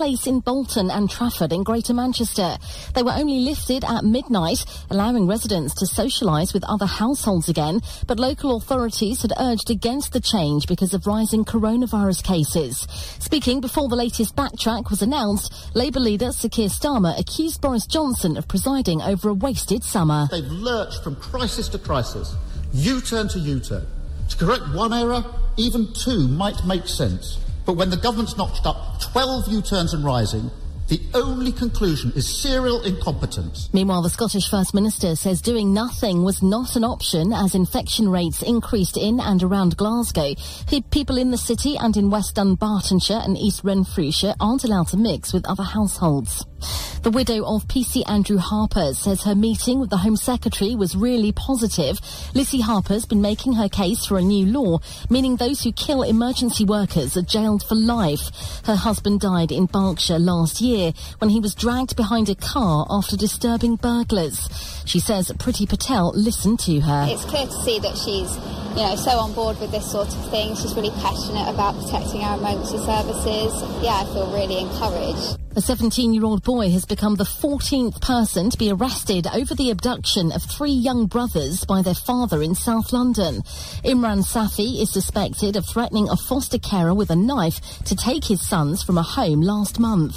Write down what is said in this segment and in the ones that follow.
place in Bolton and Trafford in Greater Manchester. They were only lifted at midnight, allowing residents to socialise with other households again, but local authorities had urged against the change because of rising coronavirus cases. Speaking before the latest backtrack was announced, Labour leader Sir Starmer accused Boris Johnson of presiding over a wasted summer. They've lurched from crisis to crisis, U-turn to U-turn. To correct one error, even two might make sense. But when the government's notched up 12 U-turns and rising, the only conclusion is serial incompetence. Meanwhile, the Scottish First Minister says doing nothing was not an option as infection rates increased in and around Glasgow. People in the city and in West Dunbartonshire and East Renfrewshire aren't allowed to mix with other households. The widow of PC Andrew Harper says her meeting with the Home Secretary was really positive. Lissie Harper's been making her case for a new law, meaning those who kill emergency workers are jailed for life. Her husband died in Berkshire last year when he was dragged behind a car after disturbing burglars. She says Priti Patel listened to her. It's clear to see that she's you know, so on board with this sort of thing. She's really passionate about protecting our emergency services. Yeah, I feel really encouraged. A 17 year old boy has become the 14th person to be arrested over the abduction of three young brothers by their father in South London. Imran Safi is suspected of threatening a foster carer with a knife to take his sons from a home last month.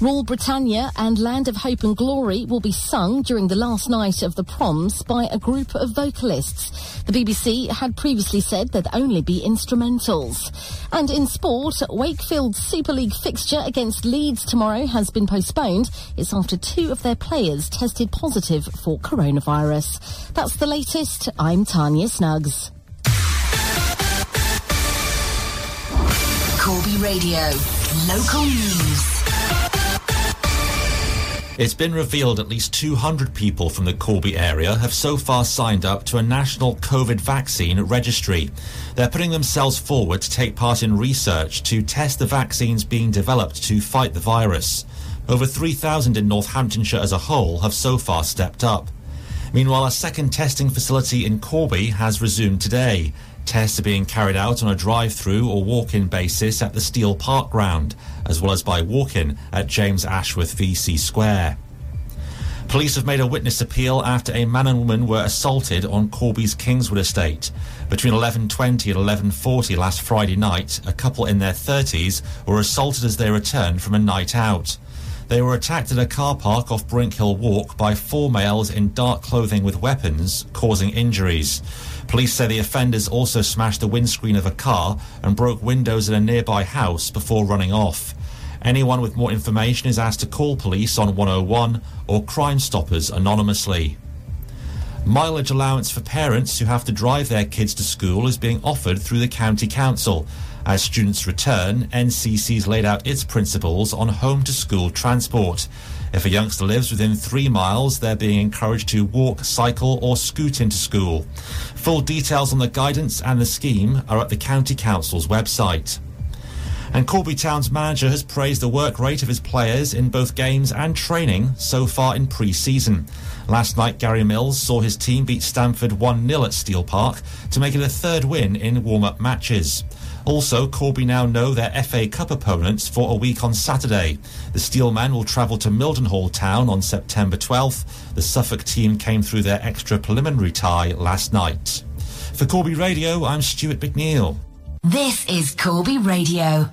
Rule Britannia and Land of Hope and Glory will be sung during the last night of the proms by a group of vocalists. The BBC had previously said there'd only be instrumentals. And in sport, Wakefield's Super League fixture against Leeds tomorrow has been postponed. It's after two of their players tested positive for coronavirus. That's the latest. I'm Tanya Snuggs. Corby Radio, local news. It's been revealed at least 200 people from the Corby area have so far signed up to a national COVID vaccine registry. They're putting themselves forward to take part in research to test the vaccines being developed to fight the virus. Over 3,000 in Northamptonshire as a whole have so far stepped up. Meanwhile, a second testing facility in Corby has resumed today. Tests are being carried out on a drive-through or walk-in basis at the Steel Park ground, as well as by walk-in at James Ashworth VC Square. Police have made a witness appeal after a man and woman were assaulted on Corby's Kingswood estate. Between 11.20 and 11.40 last Friday night, a couple in their 30s were assaulted as they returned from a night out. They were attacked at a car park off Brinkhill Walk by four males in dark clothing with weapons, causing injuries. Police say the offenders also smashed the windscreen of a car and broke windows in a nearby house before running off. Anyone with more information is asked to call police on 101 or Crime Stoppers anonymously. Mileage allowance for parents who have to drive their kids to school is being offered through the County Council. As students return, NCC's laid out its principles on home to school transport. If a youngster lives within three miles, they're being encouraged to walk, cycle, or scoot into school. Full details on the guidance and the scheme are at the County Council's website. And Corby Town's manager has praised the work rate of his players in both games and training so far in pre season. Last night, Gary Mills saw his team beat Stamford 1 0 at Steel Park to make it a third win in warm up matches. Also, Corby now know their FA Cup opponents for a week on Saturday. The Steelmen will travel to Mildenhall Town on September 12th. The Suffolk team came through their extra preliminary tie last night. For Corby Radio, I'm Stuart McNeil. This is Corby Radio.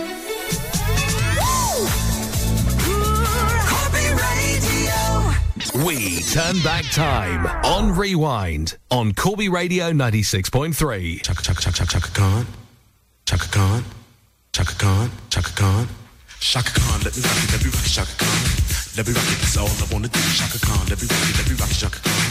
We turn back time on Rewind on Corby Radio 96.3. Chaka Chaka Chaka Chaka. Chaka Khan. Chaka Khan. Chaka Khan. Chaka Khan, let me rock it, let me rock it, Chaka Khan. Let me rock it, that's all I wanna do. Chaka Khan, let me rock it, let me rock it, Chaka Khan.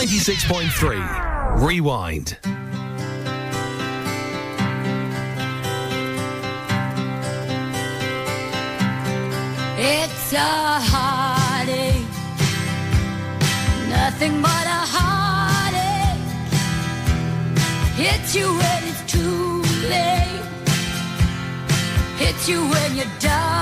96.3. Rewind. It's a heartache, nothing but a heartache. Hits you when it's too late, hits you when you're done.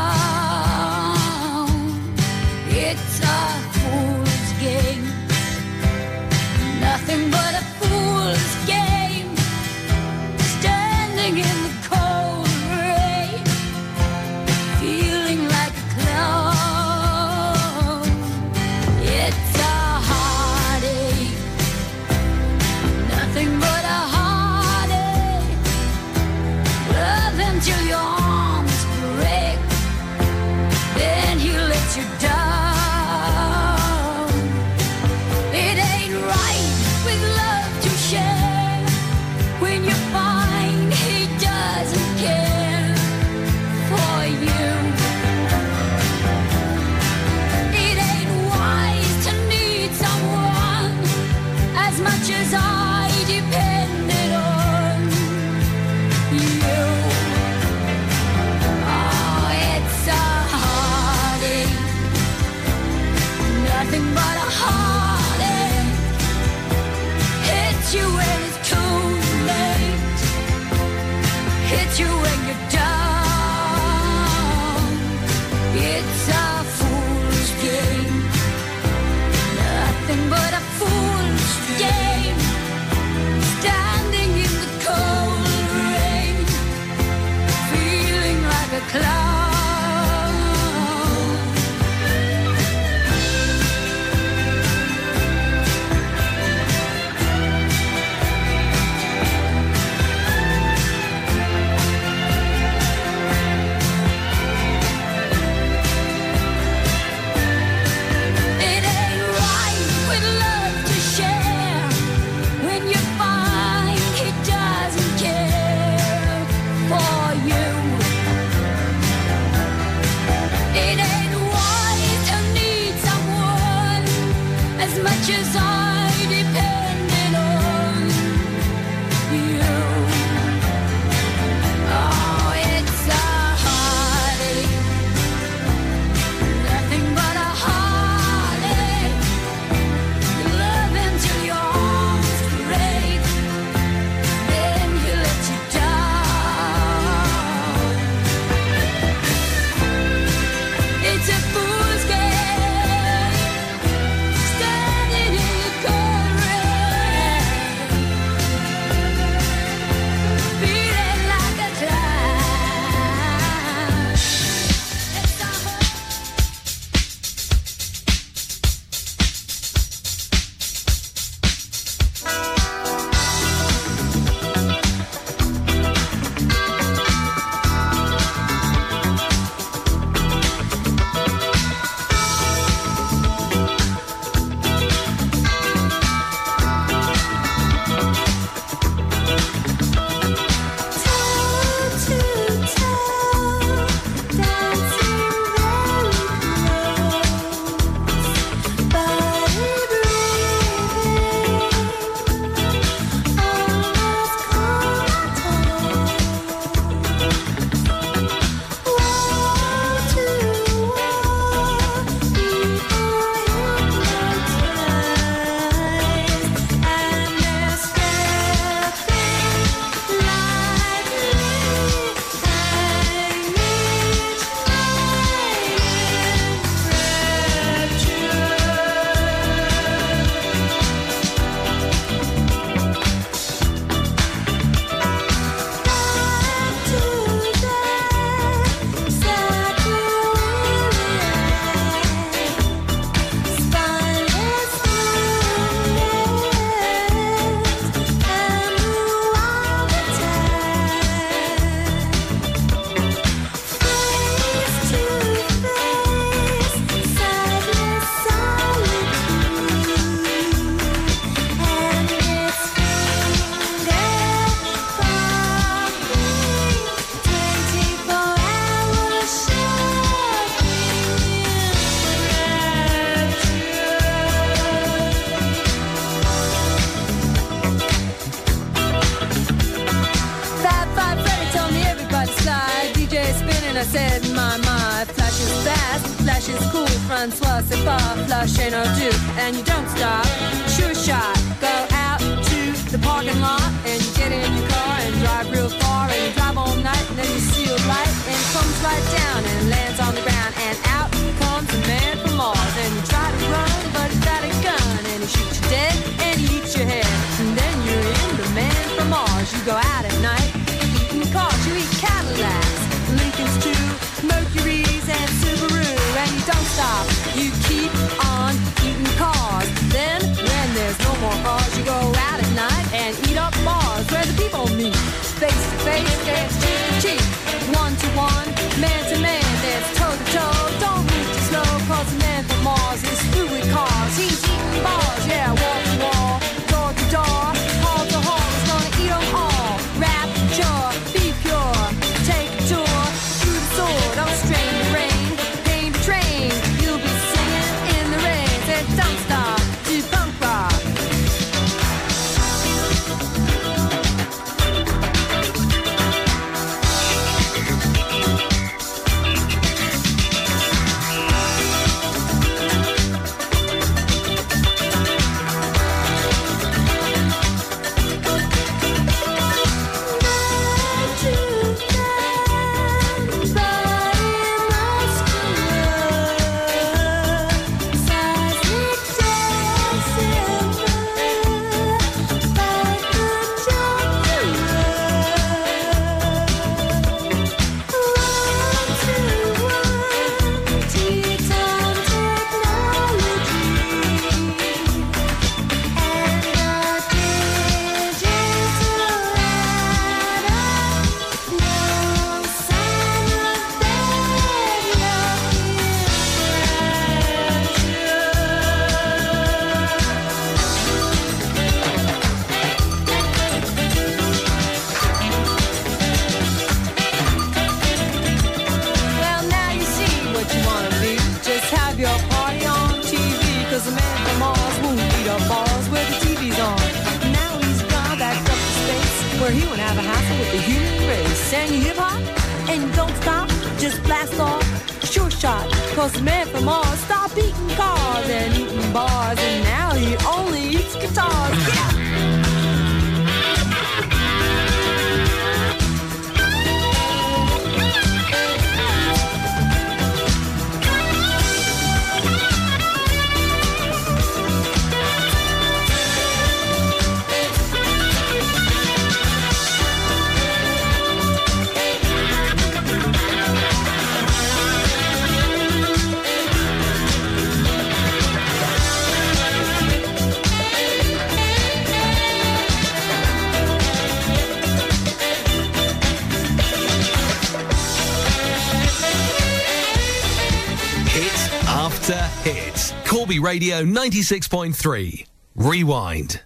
Radio 96.3. Rewind.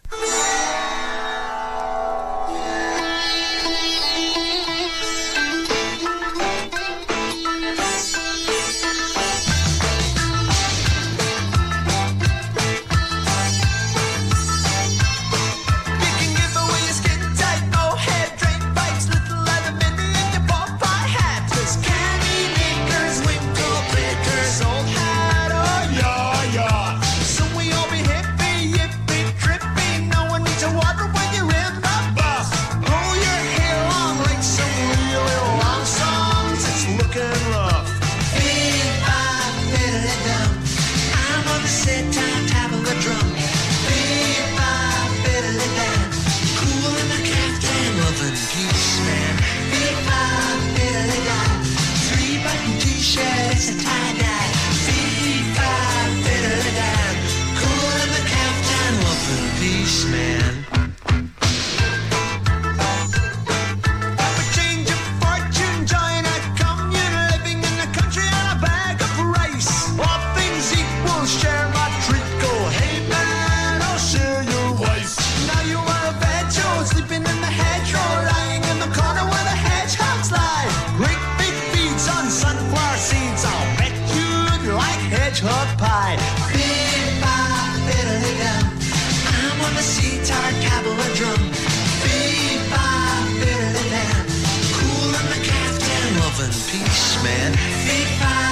hedgehog pie. Bebop. I'm on the sitar, cowboy drum. Bebop. Cool in the captain, love and peace, man. Bebop.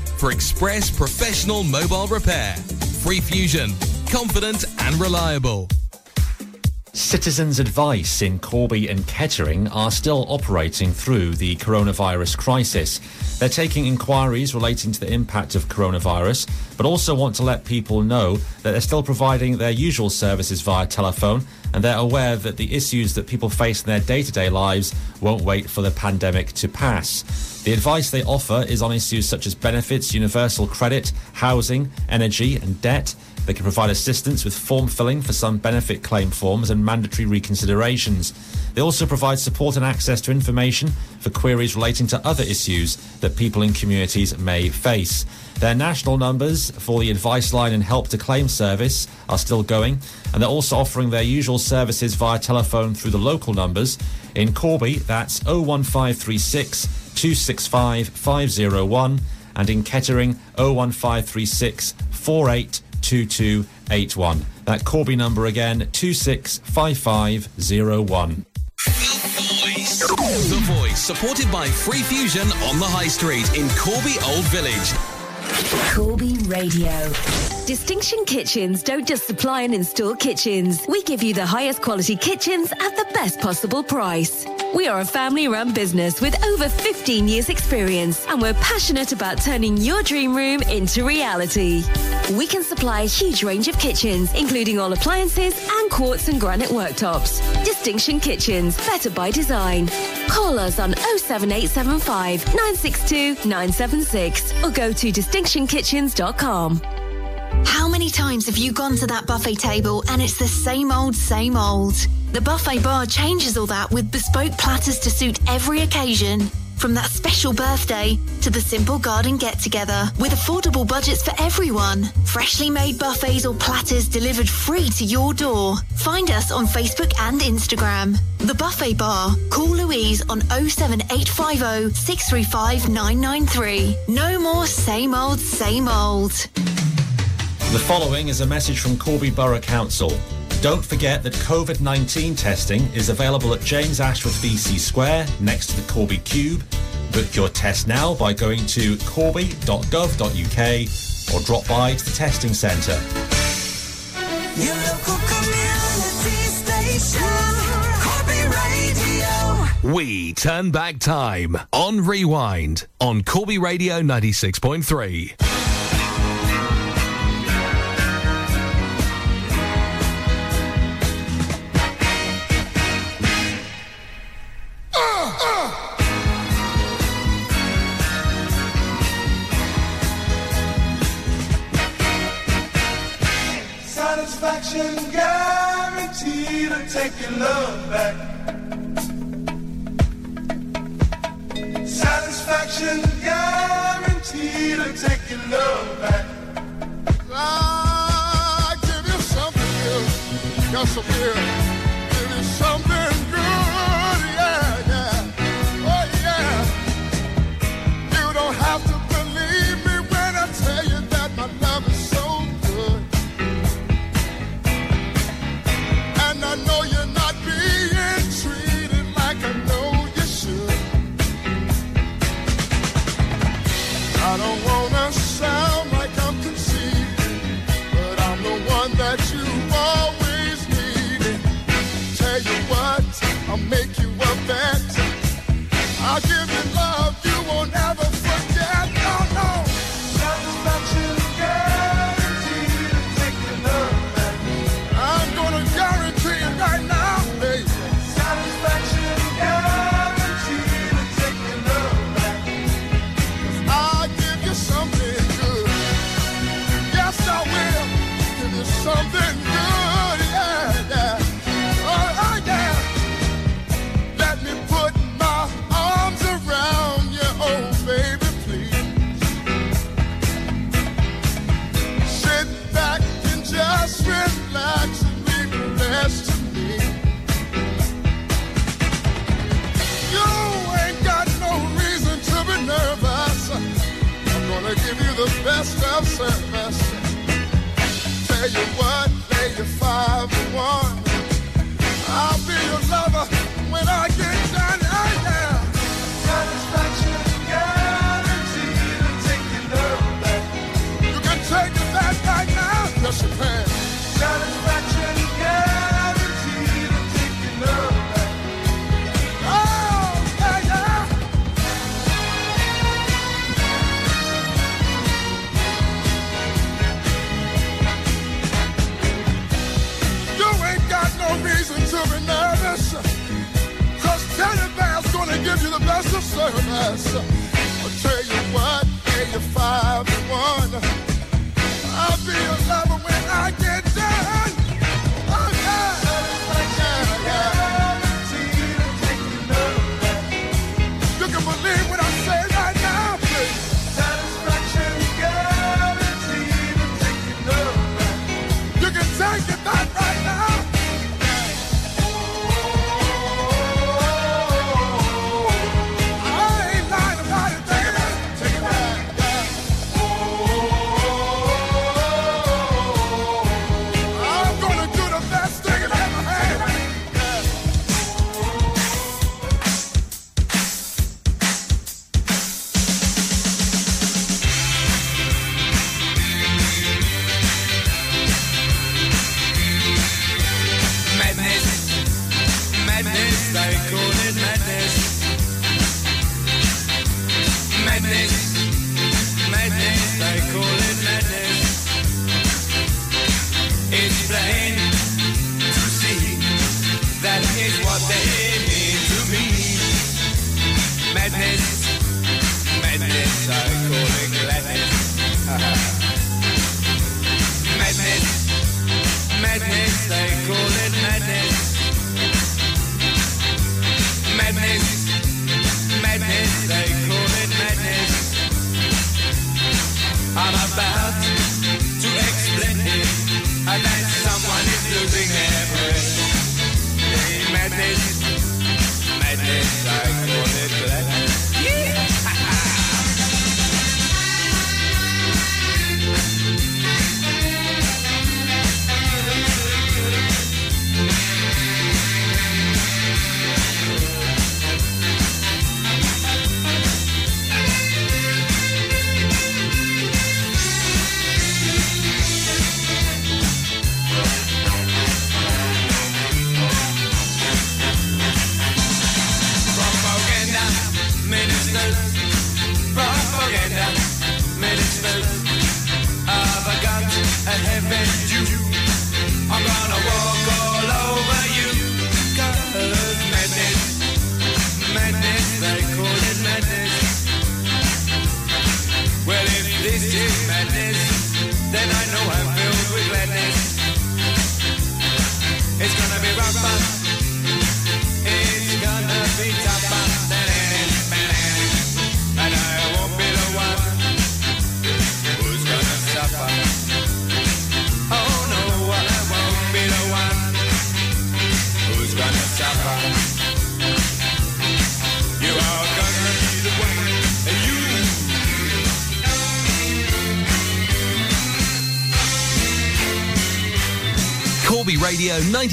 for express professional mobile repair. Free Fusion, confident and reliable. Citizens Advice in Corby and Kettering are still operating through the coronavirus crisis. They're taking inquiries relating to the impact of coronavirus, but also want to let people know that they're still providing their usual services via telephone and they're aware that the issues that people face in their day to day lives won't wait for the pandemic to pass. The advice they offer is on issues such as benefits, universal credit, housing, energy, and debt. They can provide assistance with form filling for some benefit claim forms and mandatory reconsiderations. They also provide support and access to information for queries relating to other issues that people in communities may face. Their national numbers for the advice line and help to claim service are still going, and they're also offering their usual services via telephone through the local numbers. In Corby, that's 01536 265 501, and in Kettering, 01536 48 2281. That Corby number again, 265501. The Voice, supported by Free Fusion on the High Street in Corby Old Village. Corby Radio. Distinction Kitchens don't just supply and install kitchens. We give you the highest quality kitchens at the best possible price. We are a family run business with over 15 years experience and we're passionate about turning your dream room into reality. We can supply a huge range of kitchens, including all appliances and quartz and granite worktops. Distinction Kitchens, better by design. Call us on 07875 962 976 or go to distinctionkitchens.com. How many times have you gone to that buffet table and it's the same old, same old? The buffet bar changes all that with bespoke platters to suit every occasion. From that special birthday to the simple garden get together with affordable budgets for everyone. Freshly made buffets or platters delivered free to your door. Find us on Facebook and Instagram. The Buffet Bar. Call Louise on 07850 635 993. No more same old, same old. The following is a message from Corby Borough Council. Don't forget that COVID 19 testing is available at James Ashworth VC Square next to the Corby Cube. Book your test now by going to corby.gov.uk or drop by to the testing centre. Your local community station, Corby Radio. We turn back time on Rewind on Corby Radio 96.3. take your love back. Satisfaction guaranteed to take your love back. I give you something good, got some good. Give you something to give you the best of service. I'll tell you what, pay you five to one. I'll be a lover when I get done.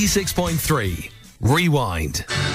96.3. Rewind.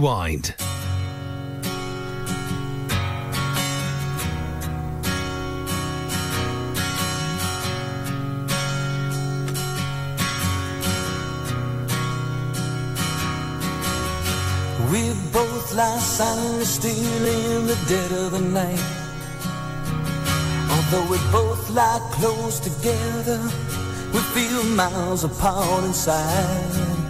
Rewind. We both lie silently still in the dead of the night. Although we both lie close together, we feel miles apart inside.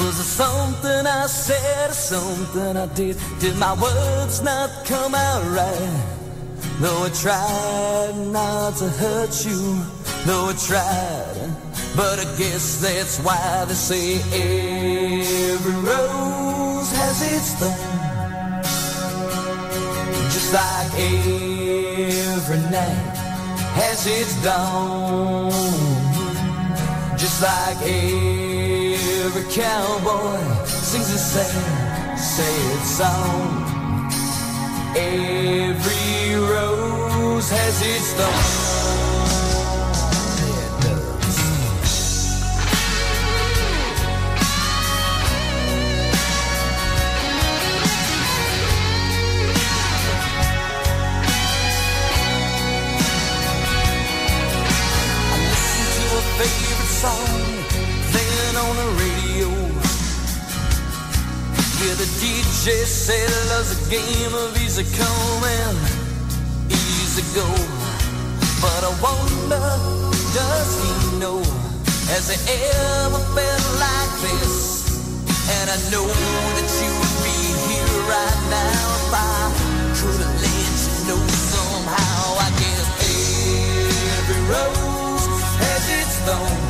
Was it something I said or something I did? Did my words not come out right? Though I tried not to hurt you, though I tried. But I guess that's why they say every rose has its thorn. Just like every night has its dawn. Just like every cowboy sings a sad, sad song. Every rose has its thorn. The DJ said love's a game of easy come and easy go. But I wonder, does he know? Has he ever felt like this? And I know that you would be here right now if I could have let you know somehow. I guess every rose has its thorn,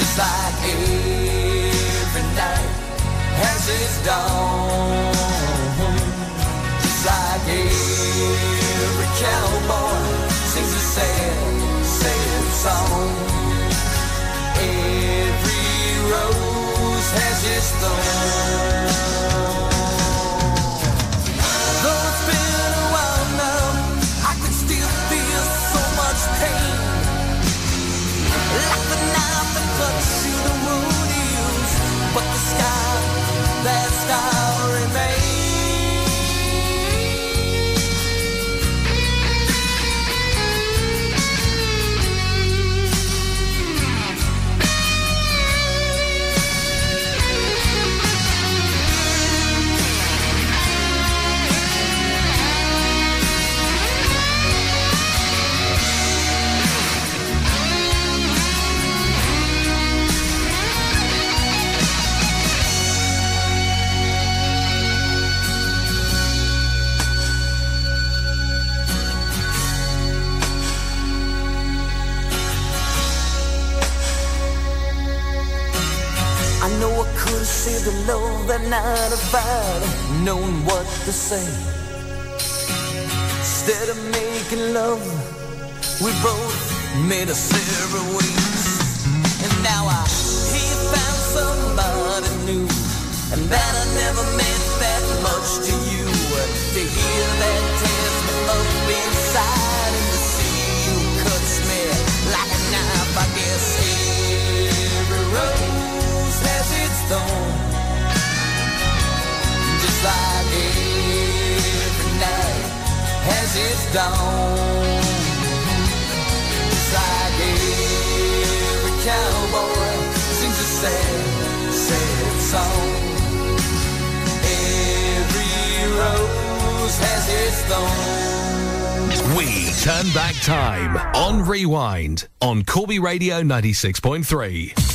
just like every night has its dawn, just like every cowboy sings a sad, sad song. Every rose has its thorn. I'd known what to say. Instead of making love, we both made us separate. And now I he found somebody new, and that I never meant that much to you. To hear that tears me up inside, and to see you cuts me like a knife. I guess every rose has its thorn, every night has its dawn. Just like every cowboy sings a sad, sad song. Every rose has its thorn. We turn back time on Rewind on Corby Radio 96.3.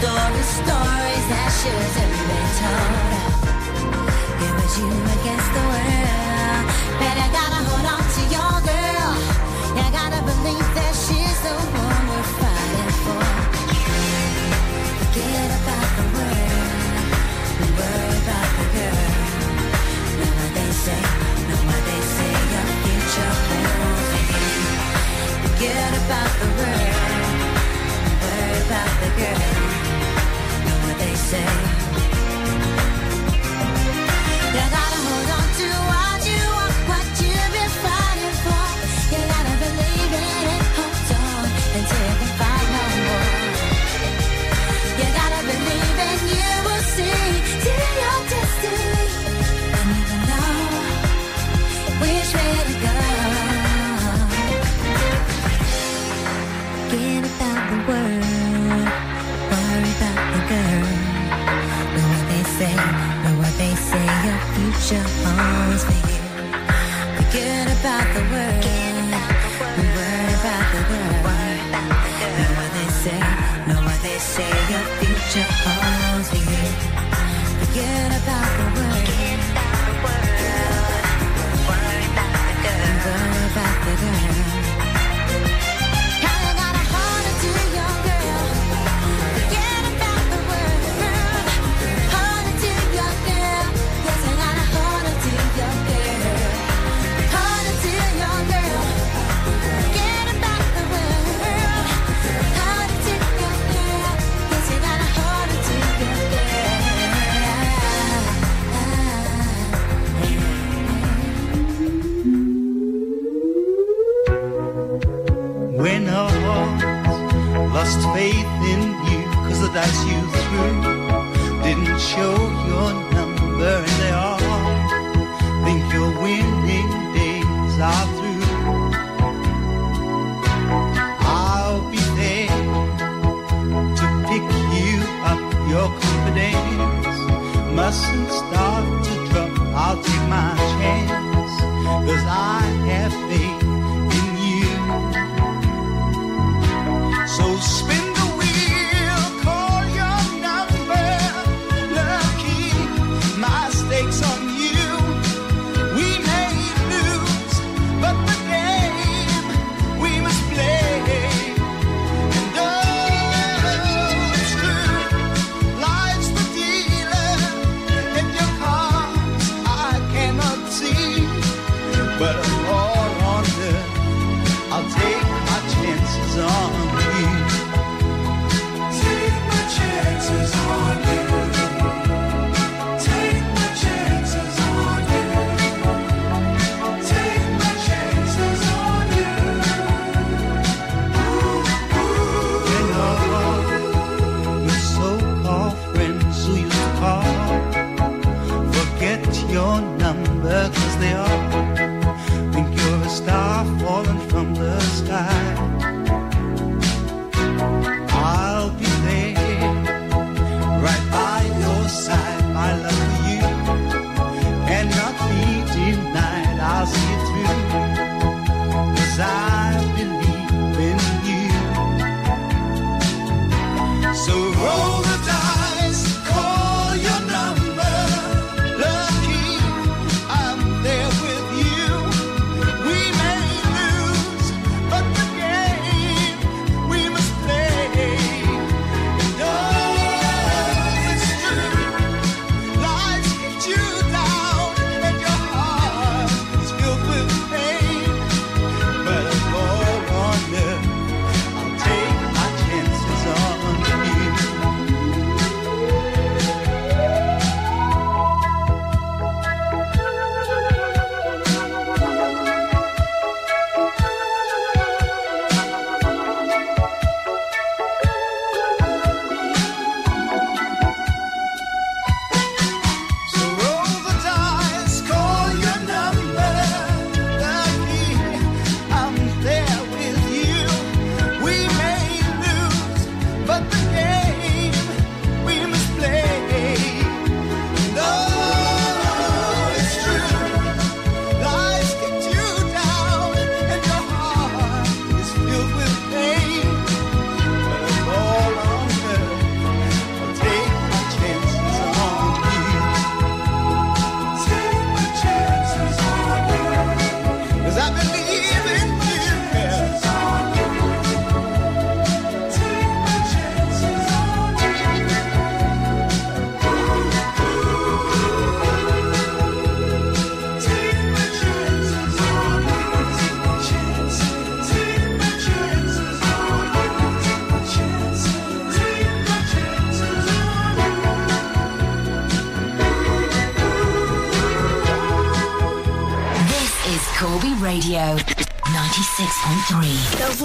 story, stories, that should have been told. It was you against the world. But I gotta hold on to your girl. I gotta believe that she's the one we're fighting for. Forget about the world. We worry about the girl. Know what they say. Know what they say. Your future belongs to Forget about the say. always. Forget about the world. Worry about the world. Know what they say. Know what they say. Your future.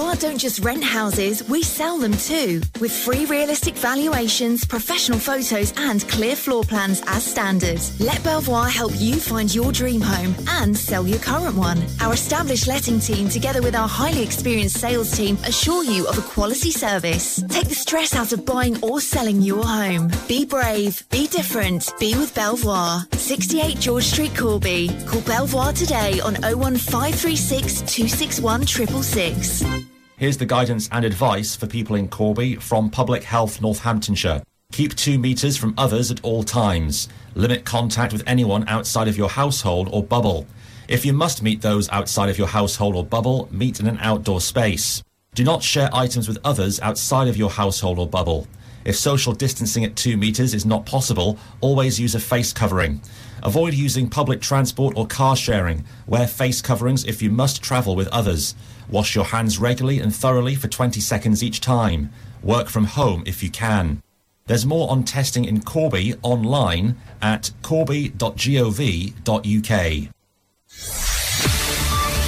96.3. Don't just rent houses, we sell them too. With free realistic valuations, professional photos, and clear floor plans as standard. Let Belvoir help you find your dream home and sell your current one. Our established letting team, together with our highly experienced sales team, assure you of a quality service. Take the stress out of buying or selling your home. Be brave, be different, be with Belvoir. 68 George Street, Corby. Call Belvoir today on 01536 261 666. Here's the guidance and advice for people in Corby from Public Health Northamptonshire. Keep two metres from others at all times. Limit contact with anyone outside of your household or bubble. If you must meet those outside of your household or bubble, meet in an outdoor space. Do not share items with others outside of your household or bubble. If social distancing at two metres is not possible, always use a face covering. Avoid using public transport or car sharing. Wear face coverings if you must travel with others. Wash your hands regularly and thoroughly for 20 seconds each time. Work from home if you can. There's more on testing in Corby online at corby.gov.uk.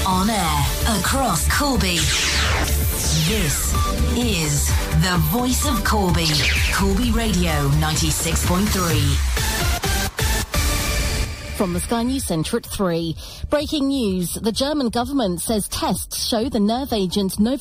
On air, across Corby. This is the voice of Corby. Corby Radio 96.3. From the Sky News Centre at 3. Breaking news. The German government says tests show the nerve agent Novichok